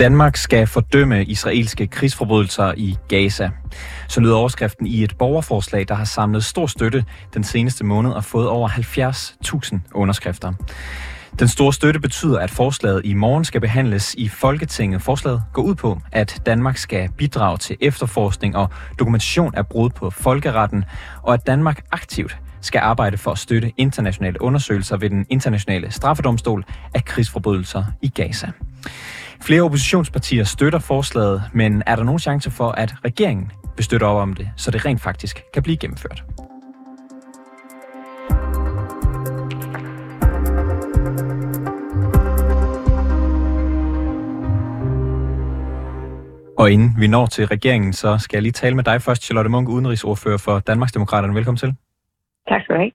Danmark skal fordømme israelske krigsforbrydelser i Gaza. Så lyder overskriften i et borgerforslag, der har samlet stor støtte den seneste måned og fået over 70.000 underskrifter. Den store støtte betyder, at forslaget i morgen skal behandles i Folketinget. Forslaget går ud på, at Danmark skal bidrage til efterforskning og dokumentation af brud på folkeretten, og at Danmark aktivt skal arbejde for at støtte internationale undersøgelser ved den internationale straffedomstol af krigsforbrydelser i Gaza. Flere oppositionspartier støtter forslaget, men er der nogen chance for, at regeringen vil støtte op om det, så det rent faktisk kan blive gennemført? Og inden vi når til regeringen, så skal jeg lige tale med dig først, Charlotte Munk, udenrigsordfører for Danmarksdemokraterne. Velkommen til. Tak skal du have.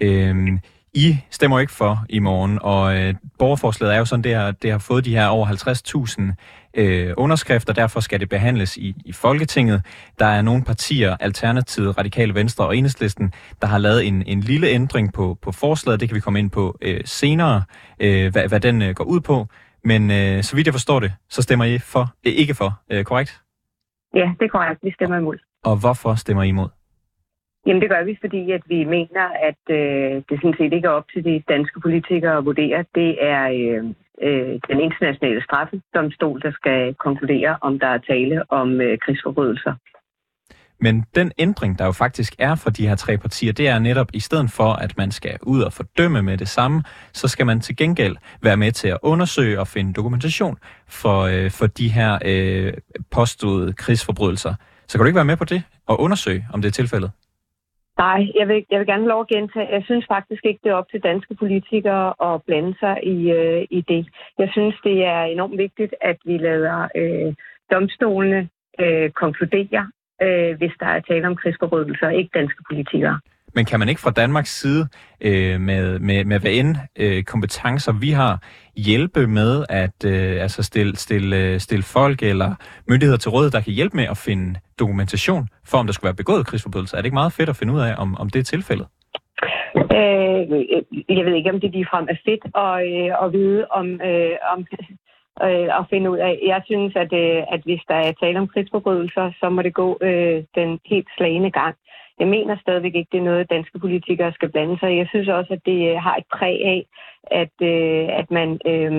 Øhm, I stemmer ikke for i morgen, og øh, borgerforslaget er jo sådan, det har, det har fået de her over 50.000 øh, underskrifter, derfor skal det behandles i, i Folketinget. Der er nogle partier, Alternativet, Radikale Venstre og Enhedslisten, der har lavet en, en lille ændring på, på forslaget. Det kan vi komme ind på øh, senere, øh, hvad, hvad den øh, går ud på. Men øh, så vidt jeg forstår det, så stemmer I for, øh, ikke for, øh, korrekt? Ja, det er korrekt. Vi stemmer imod. Og hvorfor stemmer I imod? Jamen det gør vi, fordi at vi mener, at øh, det sådan set ikke er op til de danske politikere at vurdere. Det er øh, øh, den internationale straffedomstol, der skal konkludere, om der er tale om øh, krigsforbrydelser. Men den ændring, der jo faktisk er for de her tre partier, det er netop, i stedet for, at man skal ud og fordømme med det samme, så skal man til gengæld være med til at undersøge og finde dokumentation for, øh, for de her øh, påståede krigsforbrydelser. Så kan du ikke være med på det og undersøge, om det er tilfældet? Nej, jeg vil, jeg vil gerne lov at gentage. Jeg synes faktisk ikke, det er op til danske politikere at blande sig i, øh, i det. Jeg synes, det er enormt vigtigt, at vi lader øh, domstolene øh, konkludere, øh, hvis der er tale om krigsforbrydelser, ikke danske politikere. Men kan man ikke fra Danmarks side øh, med, med, med hvad end øh, kompetencer vi har, hjælpe med at øh, altså stille, stille, øh, stille folk eller myndigheder til råd, der kan hjælpe med at finde dokumentation for, om der skulle være begået krigsforbrydelser? Er det ikke meget fedt at finde ud af, om, om det er tilfældet? Øh, jeg ved ikke, om det ligefrem er fedt at, øh, at vide, om, øh, om øh, at finde ud af. Jeg synes, at, øh, at hvis der er tale om krigsforbrydelser, så må det gå øh, den helt slagende gang. Jeg mener stadigvæk ikke, det er noget, danske politikere skal blande sig i. Jeg synes også, at det øh, har et præg af, at, øh, at man øh,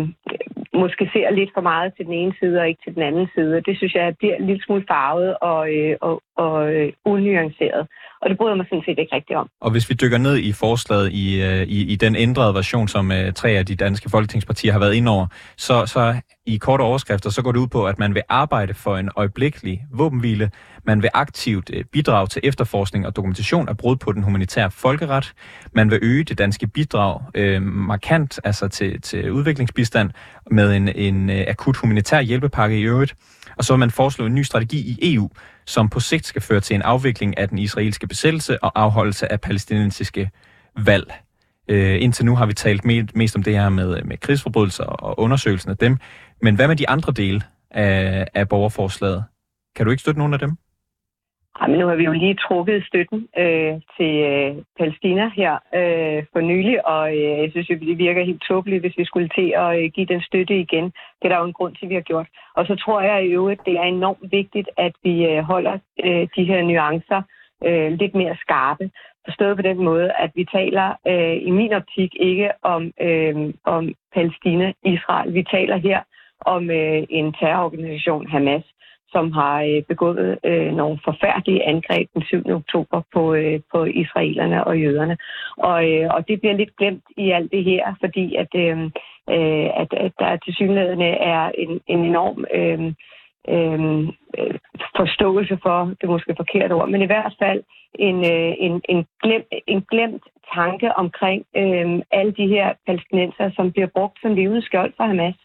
måske ser lidt for meget til den ene side og ikke til den anden side. Det synes jeg bliver en lille smule farvet og, øh, og, og øh, unuanceret. Og det bryder mig sådan set ikke rigtigt om. Og hvis vi dykker ned i forslaget i, øh, i, i den ændrede version, som øh, tre af de danske folketingspartier har været ind over, så, så i korte overskrifter, så går det ud på, at man vil arbejde for en øjeblikkelig våbenhvile. Man vil aktivt øh, bidrage til efterforskning og dokumentation af brud på den humanitære folkeret. Man vil øge det danske bidrag øh, markant, altså til, til udviklingsbistand, med en, en akut humanitær hjælpepakke i øvrigt. Og så vil man foreslå en ny strategi i EU, som på sigt skal føre til en afvikling af den israelske besættelse og afholdelse af palæstinensiske valg. Øh, indtil nu har vi talt mest om det her med, med krigsforbrydelser og undersøgelsen af dem. Men hvad med de andre dele af, af borgerforslaget? Kan du ikke støtte nogen af dem? Jamen, nu har vi jo lige trukket støtten øh, til øh, Palæstina her øh, for nylig, og øh, jeg synes jo, det virker helt tåbeligt, hvis vi skulle til at øh, give den støtte igen. Det er der jo en grund til, at vi har gjort. Og så tror jeg i øvrigt, det er enormt vigtigt, at vi øh, holder øh, de her nuancer øh, lidt mere skarpe. Forstået på den måde, at vi taler øh, i min optik ikke om, øh, om Palæstina-Israel. Vi taler her om øh, en terrororganisation, Hamas, som har øh, begået øh, nogle forfærdelige angreb den 7. oktober på, øh, på israelerne og jøderne. Og, øh, og det bliver lidt glemt i alt det her, fordi at, øh, øh, at, at der til synligheden er en, en enorm øh, øh, forståelse for, det er måske forkert ord, men i hvert fald en, øh, en, en, glem, en glemt tanke omkring øh, alle de her palæstinenser, som bliver brugt som levende skjold for Hamas.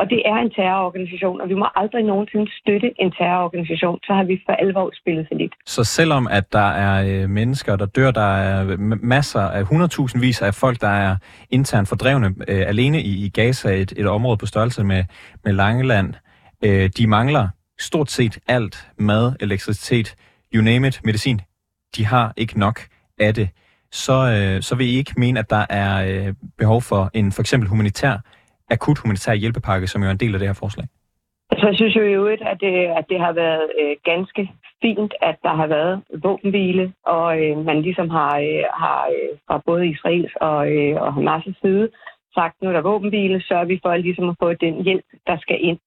Og det er en terrororganisation, og vi må aldrig nogensinde støtte en terrororganisation, så har vi for alvor spillet for lidt. Så selvom at der er øh, mennesker, der dør, der er masser af 100.000 vis af folk, der er internt fordrevne øh, alene i, i Gaza, et, et område på størrelse med, med Langeland, øh, de mangler stort set alt mad, elektricitet, you name it, medicin. De har ikke nok af det. Så, øh, så vil I ikke mene, at der er øh, behov for en for eksempel humanitær akut humanitær hjælpepakke, som jo er en del af det her forslag? Så jeg synes jo i øvrigt, at det, at det har været øh, ganske fint, at der har været våbenhvile, og øh, man ligesom har, øh, har øh, fra både Israels og, øh, og Hamas' side sagt, nu er der våbenhvile, så vi for ligesom at få den hjælp, der skal ind.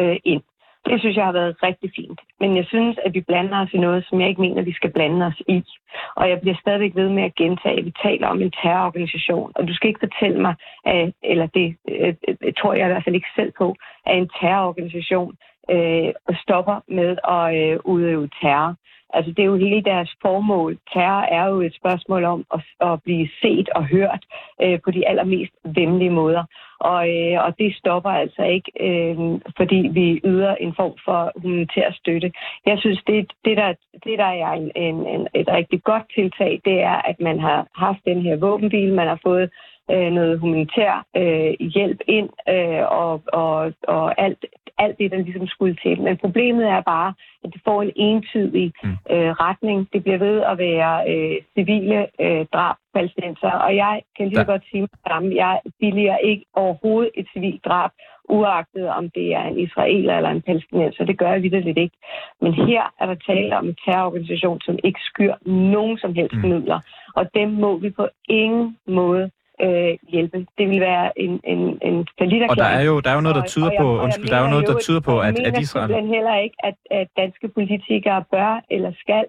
Øh, ind. Det synes jeg har været rigtig fint. Men jeg synes, at vi blander os i noget, som jeg ikke mener, vi skal blande os i. Og jeg bliver stadigvæk ved med at gentage, at vi taler om en terrororganisation. Og du skal ikke fortælle mig, at, eller det øh, øh tror jeg i hvert fald ikke selv på, at en terrororganisation øh, stopper med at øh, udøve terror. Altså, det er jo hele deres formål. Terror er jo et spørgsmål om at, at blive set og hørt øh, på de allermest venlige måder. Og, øh, og det stopper altså ikke, øh, fordi vi yder en form for humanitær støtte. Jeg synes, det, det, der, det der er en, en, en, et rigtig godt tiltag, det er, at man har haft den her våbenbil, man har fået øh, noget humanitær øh, hjælp ind, øh, og, og, og alt, alt det, der ligesom skulle til. Men problemet er bare, at det får en entydig mm. øh, retning. Det bliver ved at være øh, civile øh, drab palæstinenser, og jeg kan lige da. godt sige mig jeg billiger ikke overhovedet et civilt drab, uagtet om det er en israeler eller en palæstinenser. Det gør jeg vidderligt ikke. Men her er der tale om en terrororganisation, som ikke skyr nogen som helst mm. midler, og dem må vi på ingen måde øh, hjælpe. Det vil være en, en, en Og der er jo, der er jo noget, der tyder på, og, undskyld, der er jo noget, der tyder på, at, at Israel... Jeg heller ikke, at, at danske politikere bør eller skal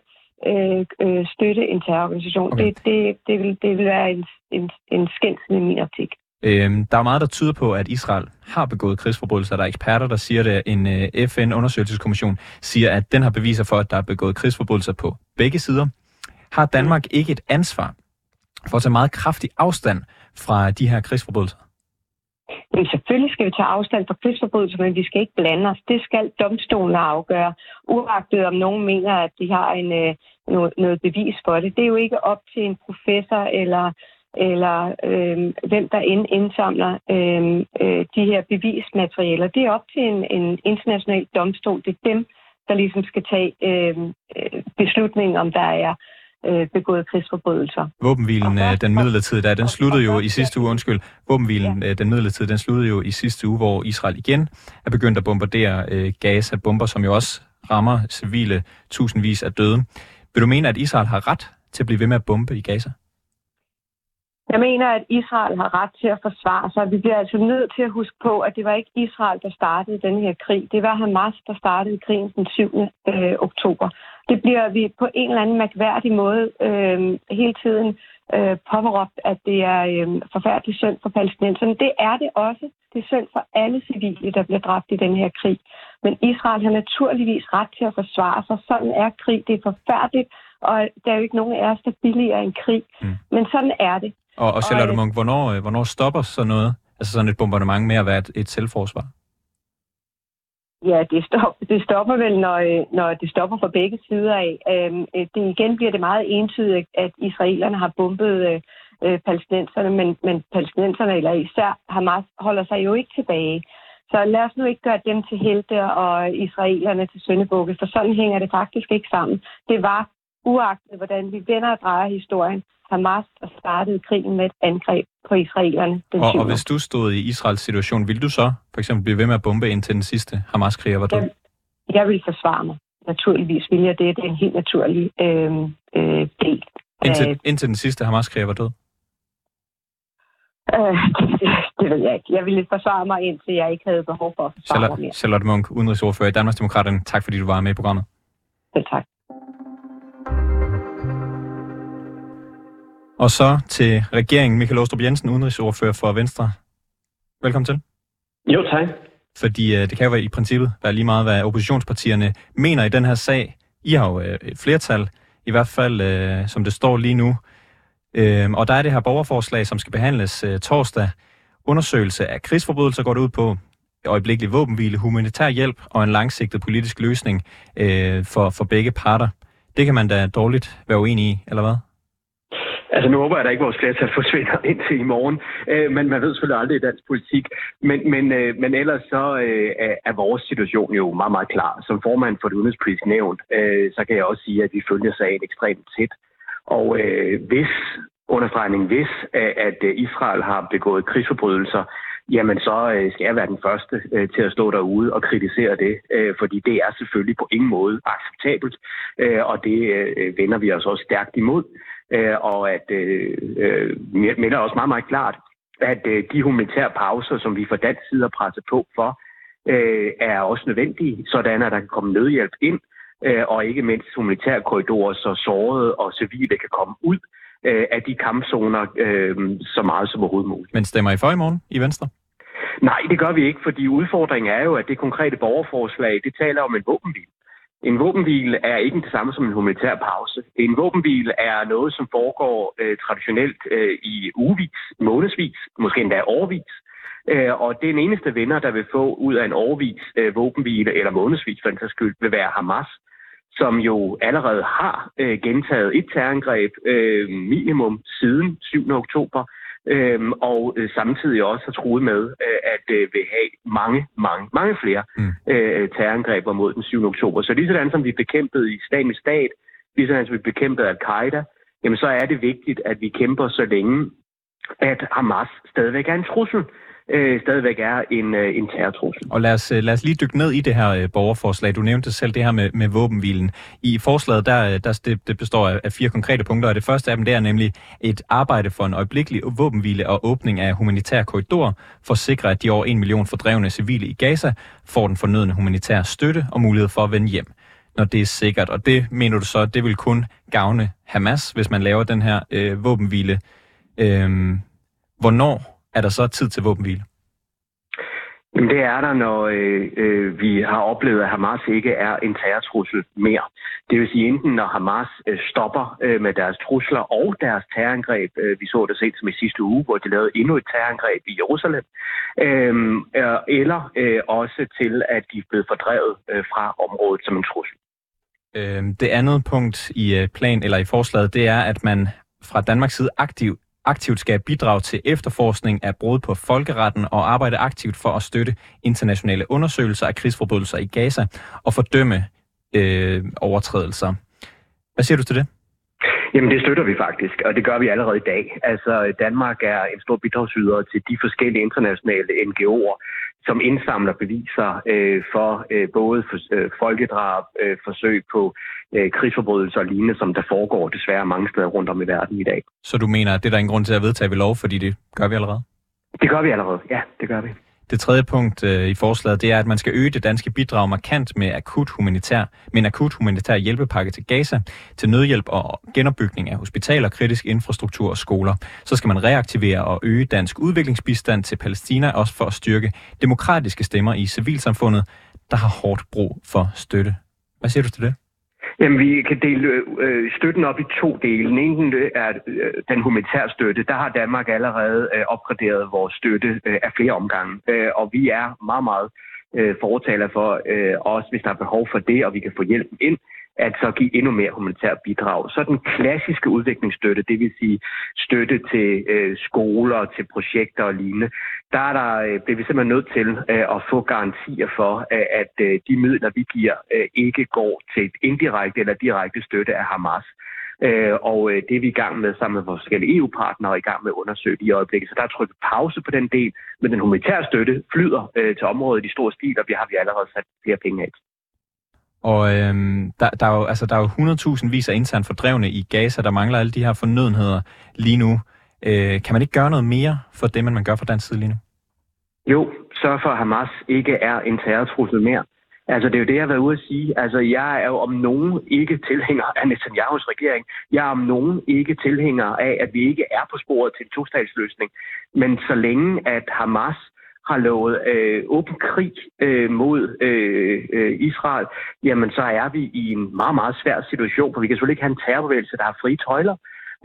øh, øh, støtte en terrororganisation. Okay. Det, det, det, vil, det vil være en, en, en skændsel i min optik. Øhm, der er meget, der tyder på, at Israel har begået krigsforbrydelser. Der er eksperter, der siger det. En øh, FN-undersøgelseskommission siger, at den har beviser for, at der er begået krigsforbrydelser på begge sider. Har Danmark ikke et ansvar for at tage meget kraftig afstand fra de her krigsforbrydelser? Men selvfølgelig skal vi tage afstand fra krigsforbrydelser, men vi skal ikke blande os. Det skal domstolen afgøre, uagtet om nogen mener, at de har en, øh, noget, noget bevis for det. Det er jo ikke op til en professor eller eller øh, hvem der ind, indsamler øh, øh, de her bevismaterialer. Det er op til en, en international domstol. Det er dem, der ligesom skal tage øhm, øh beslutningen, om der er øh, begået krigsforbrydelser. Våbenhvilen, der, den midlertidige, der, den sluttede jo i sidste uge, undskyld, våbenhvilen, ja. den midlertidige, den sluttede jo i sidste uge, hvor Israel igen er begyndt at bombardere øh, Gaza, bomber, som jo også rammer civile tusindvis af døde. Vil du mene, at Israel har ret til at blive ved med at bombe i Gaza? Jeg mener, at Israel har ret til at forsvare sig. Vi bliver altså nødt til at huske på, at det var ikke Israel, der startede den her krig. Det var Hamas, der startede krigen den 7. Øh, oktober. Det bliver vi på en eller anden mærkværdig måde øh, hele tiden øh, påberåbt, at det er øh, forfærdeligt synd for palæstinenserne. Det er det også. Det er synd for alle civile, der bliver dræbt i den her krig. Men Israel har naturligvis ret til at forsvare sig. Sådan er krig. Det er forfærdeligt, og der er jo ikke nogen af os, der billiger en krig. Mm. Men sådan er det. Og, og Charlotte Munk, hvornår, øh, hvornår stopper så noget, altså sådan et bombardement med at være et, et selvforsvar? Ja, det, stop, det stopper vel, når, øh, når det stopper fra begge sider af. Øhm, øh, det igen bliver det meget entydigt, at israelerne har bombet øh, øh, palæstinenserne, men, men palæstinenserne, eller især Hamas, holder sig jo ikke tilbage. Så lad os nu ikke gøre dem til helte og israelerne til søndebukke, for sådan hænger det faktisk ikke sammen. Det var uagtet, hvordan vi vender og drejer historien, Hamas, der startede krigen med et angreb på israelerne. Den og, og hvis du stod i Israels situation, ville du så for eksempel blive ved med at bombe indtil den sidste Hamas-kriger var død? Jeg, jeg vil forsvare mig. Naturligvis vil jeg det. Det er en helt naturlig øh, øh, del. Indtil, indtil den sidste Hamas-kriger var død? Øh, det, det ved jeg ikke. Jeg ville forsvare mig, indtil jeg ikke havde behov for at forsvare Charlotte, mig mere. Charlotte Munk, udenrigsordfører i Danmarksdemokraterne. Tak fordi du var med i programmet. Selv tak. Og så til regeringen, Michael Åstrup Jensen, udenrigsordfører for Venstre. Velkommen til. Jo, tak. Fordi øh, det kan jo i princippet være lige meget, hvad oppositionspartierne mener i den her sag. I har jo øh, et flertal, i hvert fald øh, som det står lige nu. Øh, og der er det her borgerforslag, som skal behandles øh, torsdag. Undersøgelse af krigsforbrydelser går det ud på. Øjeblikkelig våbenhvile, humanitær hjælp og en langsigtet politisk løsning øh, for, for begge parter. Det kan man da dårligt være uenig i, eller hvad? Altså nu håber jeg, at ikke, ikke vores flertal forsvinder indtil i morgen, øh, men man ved selvfølgelig aldrig i dansk politik. Men, men, øh, men ellers så øh, er vores situation jo meget, meget klar. Som formand for det udenrigspolitiske nævn, øh, så kan jeg også sige, at vi følger sagen ekstremt tæt. Og øh, hvis, understregning hvis, øh, at øh, Israel har begået krigsforbrydelser, jamen så øh, skal jeg være den første øh, til at stå derude og kritisere det, øh, fordi det er selvfølgelig på ingen måde acceptabelt, og det vender vi os også stærkt imod, og at øh, øh, også meget, meget klart, at de humanitære pauser, som vi fra dansk side har presset på for, øh, er også nødvendige, sådan at der kan komme nødhjælp ind, øh, og ikke mindst humanitære korridorer, så sårede og civile kan komme ud øh, af de kampzoner øh, så meget som overhovedet muligt. Men stemmer I for i morgen i Venstre? Nej, det gør vi ikke, fordi udfordringen er jo, at det konkrete borgerforslag, det taler om en våbenbil. En våbenhvile er ikke det samme som en humanitær pause. En våbenhvile er noget, som foregår øh, traditionelt øh, i ugevis, månedsvis, måske endda årvis. Øh, og den eneste vinder, der vil få ud af en årvis øh, våbenhvile, eller månedsvis for en skyld, vil være Hamas, som jo allerede har øh, gentaget et terrorangreb øh, minimum siden 7. oktober, øhm, og øh, samtidig også har troet med, øh, at øh, vil have mange, mange, mange flere mm. øh, terrorangreber mod den 7. oktober. Så lige sådan som vi bekæmpede i islamisk stat, lige sådan som vi bekæmpede al-Qaida, jamen så er det vigtigt, at vi kæmper så længe, at Hamas stadigvæk er en trussel øh, stadigvæk er en, øh, en terrortrussel. Og lad os, øh, lad os lige dykke ned i det her øh, borgerforslag. Du nævnte selv det her med, med våbenhvilen. I forslaget, der, øh, der det, det består af, af fire konkrete punkter, og det første af dem, det er nemlig et arbejde for en øjeblikkelig våbenhvile og åbning af humanitære korridorer, for at sikre, at de over en million fordrevne civile i Gaza får den fornødne humanitære støtte og mulighed for at vende hjem når det er sikkert. Og det mener du så, det vil kun gavne Hamas, hvis man laver den her øh, våbenhvile. Øhm, hvornår er der så tid til våbenhvile? Jamen det er der, når øh, øh, vi har oplevet, at Hamas ikke er en terrortrussel mere. Det vil sige enten, når Hamas øh, stopper øh, med deres trusler og deres terrorangreb. Øh, vi så det set som i sidste uge, hvor de lavede endnu et terrorangreb i Jerusalem. Øh, eller øh, også til, at de er blevet fordrevet øh, fra området som en trussel. Øh, det andet punkt i øh, plan eller i forslaget, det er, at man fra Danmarks side aktivt aktivt skal bidrage til efterforskning af brud på folkeretten og arbejde aktivt for at støtte internationale undersøgelser af krigsforbrydelser i Gaza og fordømme øh, overtrædelser. Hvad siger du til det? Jamen det støtter vi faktisk, og det gør vi allerede i dag. Altså Danmark er en stor bidragsyder til de forskellige internationale NGO'er, som indsamler beviser øh, for øh, både for, øh, folkedrab, øh, forsøg på øh, krigsforbrydelser og lignende, som der foregår desværre mange steder rundt om i verden i dag. Så du mener, at det er der ingen grund til at vedtage ved lov, fordi det gør vi allerede? Det gør vi allerede, ja, det gør vi. Det tredje punkt øh, i forslaget, det er, at man skal øge det danske bidrag markant med akut humanitær, med en akut humanitær hjælpepakke til Gaza, til nødhjælp og genopbygning af hospitaler, kritisk infrastruktur og skoler. Så skal man reaktivere og øge dansk udviklingsbistand til Palæstina, også for at styrke demokratiske stemmer i civilsamfundet, der har hårdt brug for støtte. Hvad siger du til det? Jamen, vi kan dele øh, støtten op i to dele. Den ene øh, er øh, den humanitære støtte. Der har Danmark allerede øh, opgraderet vores støtte øh, af flere omgange. Øh, og vi er meget, meget øh, fortaler for, øh, også hvis der er behov for det, og vi kan få hjælp ind, at så give endnu mere humanitær bidrag. Så den klassiske udviklingsstøtte, det vil sige støtte til øh, skoler, til projekter og lignende, der er der, øh, bliver vi simpelthen nødt til øh, at få garantier for, øh, at øh, de midler, vi giver, øh, ikke går til et indirekte eller direkte støtte af Hamas. Øh, og øh, det er vi i gang med sammen med vores forskellige EU-partnere i gang med at undersøge i øjeblikket. Så der er trykket pause på den del, men den humanitære støtte flyder øh, til området i stor stil, og vi har vi allerede sat flere penge af. Og øhm, der, der, er jo, altså, der er jo 100.000 vis af internt fordrevne i Gaza, der mangler alle de her fornødenheder lige nu. Øh, kan man ikke gøre noget mere for det, man gør fra dansk side lige nu? Jo, sørg for, at Hamas ikke er en terrortrussel mere. Altså, det er jo det, jeg har været ude at sige. Altså, jeg er jo om nogen ikke tilhænger af Netanyahus regering. Jeg er om nogen ikke tilhænger af, at vi ikke er på sporet til en tostatsløsning. Men så længe, at Hamas har lovet øh, åben krig øh, mod øh, øh, Israel, jamen så er vi i en meget, meget svær situation, for vi kan selvfølgelig ikke have en terrorbevægelse, der har frie tøjler,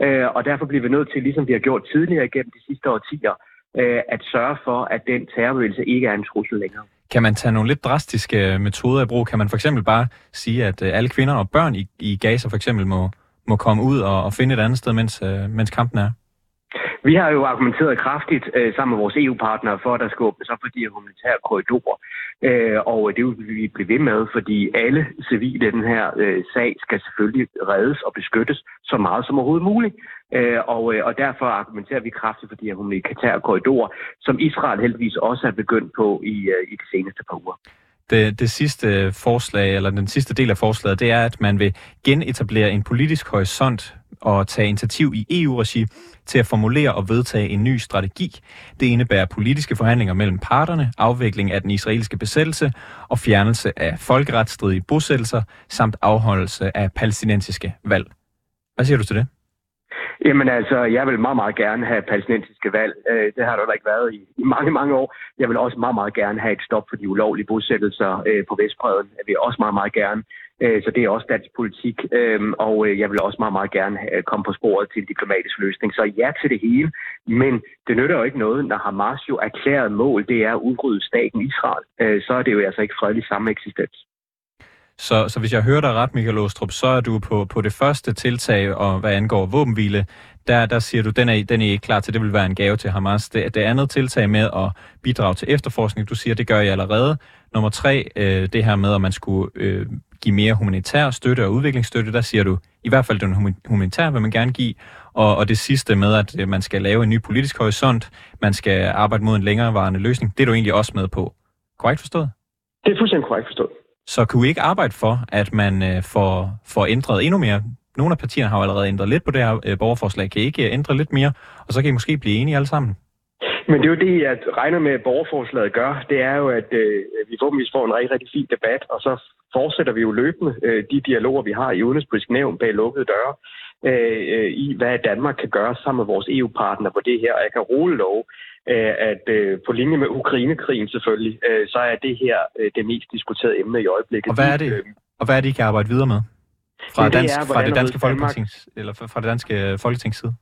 øh, og derfor bliver vi nødt til, ligesom vi har gjort tidligere gennem de sidste årtier, øh, at sørge for, at den terrorbevægelse ikke er en trussel længere. Kan man tage nogle lidt drastiske øh, metoder i brug? Kan man for eksempel bare sige, at øh, alle kvinder og børn i, i Gaza for eksempel må, må komme ud og, og finde et andet sted, mens, øh, mens kampen er? Vi har jo argumenteret kraftigt øh, sammen med vores EU-partnere for, at der skal åbnes op for de her humanitære korridorer. Øh, og det vil vi blive ved med, fordi alle civile i den her øh, sag skal selvfølgelig reddes og beskyttes så meget som overhovedet muligt. Øh, og, øh, og derfor argumenterer vi kraftigt for de her humanitære korridorer, som Israel heldigvis også er begyndt på i, øh, i de seneste par uger. Det, det sidste forslag, eller den sidste del af forslaget, det er, at man vil genetablere en politisk horisont og tage initiativ i EU-regi til at formulere og vedtage en ny strategi. Det indebærer politiske forhandlinger mellem parterne, afvikling af den israelske besættelse og fjernelse af folkeretstridige bosættelser samt afholdelse af palæstinensiske valg. Hvad siger du til det? Jamen altså, jeg vil meget, meget gerne have palæstinensiske valg. Øh, det har der ikke været i, i mange, mange år. Jeg vil også meget, meget gerne have et stop for de ulovlige bosættelser øh, på Vestbreden. Jeg vil også meget, meget gerne. Øh, så det er også dansk politik. Og jeg vil også meget, meget gerne komme på sporet til en diplomatisk løsning. Så ja til det hele. Men det nytter jo ikke noget, når Hamas jo erklæret mål, det er at udrydde staten Israel. Så er det jo altså ikke fredelig samme eksistens. Så, så hvis jeg hører dig ret, Michael Åstrup, så er du på, på det første tiltag, og hvad angår våbenhvile, der, der siger du, den er, den er ikke klar til, det vil være en gave til Hamas. Det, det andet tiltag med at bidrage til efterforskning, du siger, det gør jeg allerede. Nummer tre, øh, det her med, at man skulle øh, give mere humanitær støtte og udviklingsstøtte, der siger du, i hvert fald den humanitær vil man gerne give. Og, og det sidste med, at øh, man skal lave en ny politisk horisont, man skal arbejde mod en længerevarende løsning, det er du egentlig også med på. Korrekt forstået? Det er fuldstændig korrekt forstået. Så kunne I ikke arbejde for, at man øh, får, får ændret endnu mere? Nogle af partierne har jo allerede ændret lidt på det her øh, borgerforslag. Kan I ikke øh, ændre lidt mere, og så kan I måske blive enige alle sammen? Men det er jo det, jeg regner med, at borgerforslaget gør. Det er jo, at øh, vi forhåbentlig får en rigtig, rigtig fin debat, og så fortsætter vi jo løbende øh, de dialoger, vi har i udenrigspolitisk nævn bag lukkede døre, øh, øh i hvad Danmark kan gøre sammen med vores EU-partner på det her. Og jeg kan roligt love, at øh, på linje med Ukrainekrigen selvfølgelig, øh, så er det her øh, det mest diskuterede emne i øjeblikket. Og hvad er det, øh, og hvad er det I kan arbejde videre med? Fra, det dansk, er, fra det danske folketings, eller fra det danske folketings side?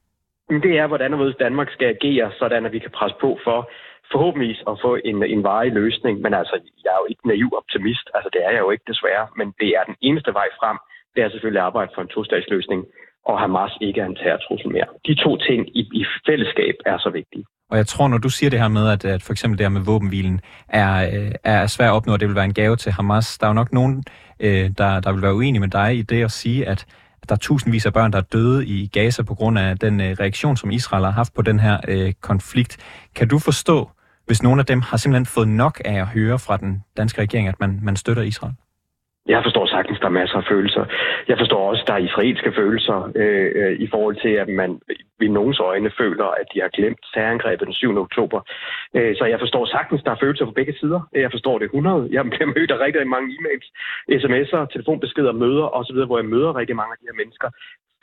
Det er, hvordan Danmark skal agere, sådan at vi kan presse på for forhåbentlig at få en, en varig løsning. Men altså, jeg er jo ikke naiv optimist. Altså, det er jeg jo ikke desværre. Men det er den eneste vej frem. Det er selvfølgelig at arbejde for en to-statsløsning, og Hamas ikke er en terrortrussel mere. De to ting i, i fællesskab er så vigtige. Og jeg tror, når du siger det her med, at, at for eksempel det her med våbenhvilen er, øh, er svært at opnå, at det vil være en gave til Hamas, der er jo nok nogen, øh, der, der vil være uenige med dig i det at sige, at der er tusindvis af børn, der er døde i Gaza på grund af den øh, reaktion, som Israel har haft på den her øh, konflikt. Kan du forstå, hvis nogle af dem har simpelthen fået nok af at høre fra den danske regering, at man, man støtter Israel? Jeg forstår sagtens, der er masser af følelser. Jeg forstår også, der er israelske følelser øh, øh, i forhold til, at man i nogens øjne føler, at de har glemt terrorangrebet den 7. oktober. Øh, så jeg forstår sagtens, der er følelser på begge sider. Jeg forstår det 100. Jeg bliver mødt af rigtig mange e-mails, sms'er, telefonbeskeder, møder osv., hvor jeg møder rigtig mange af de her mennesker.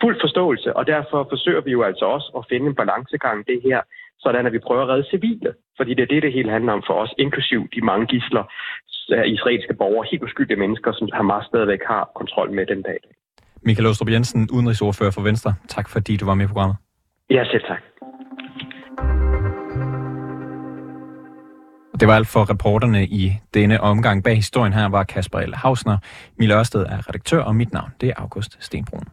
Fuld forståelse, og derfor forsøger vi jo altså også at finde en balancegang det her, sådan at vi prøver at redde civile. Fordi det er det, det hele handler om for os, inklusiv de mange gisler, israelske borgere, helt uskyldige mennesker, som Hamas stadigvæk har kontrol med den dag. Michael Åstrup Jensen, udenrigsordfører for Venstre. Tak fordi du var med i programmet. Ja, selv tak. Det var alt for reporterne i denne omgang. Bag historien her var Kasper L. Hausner. Mille Ørsted er redaktør, og mit navn det er August Stenbrun.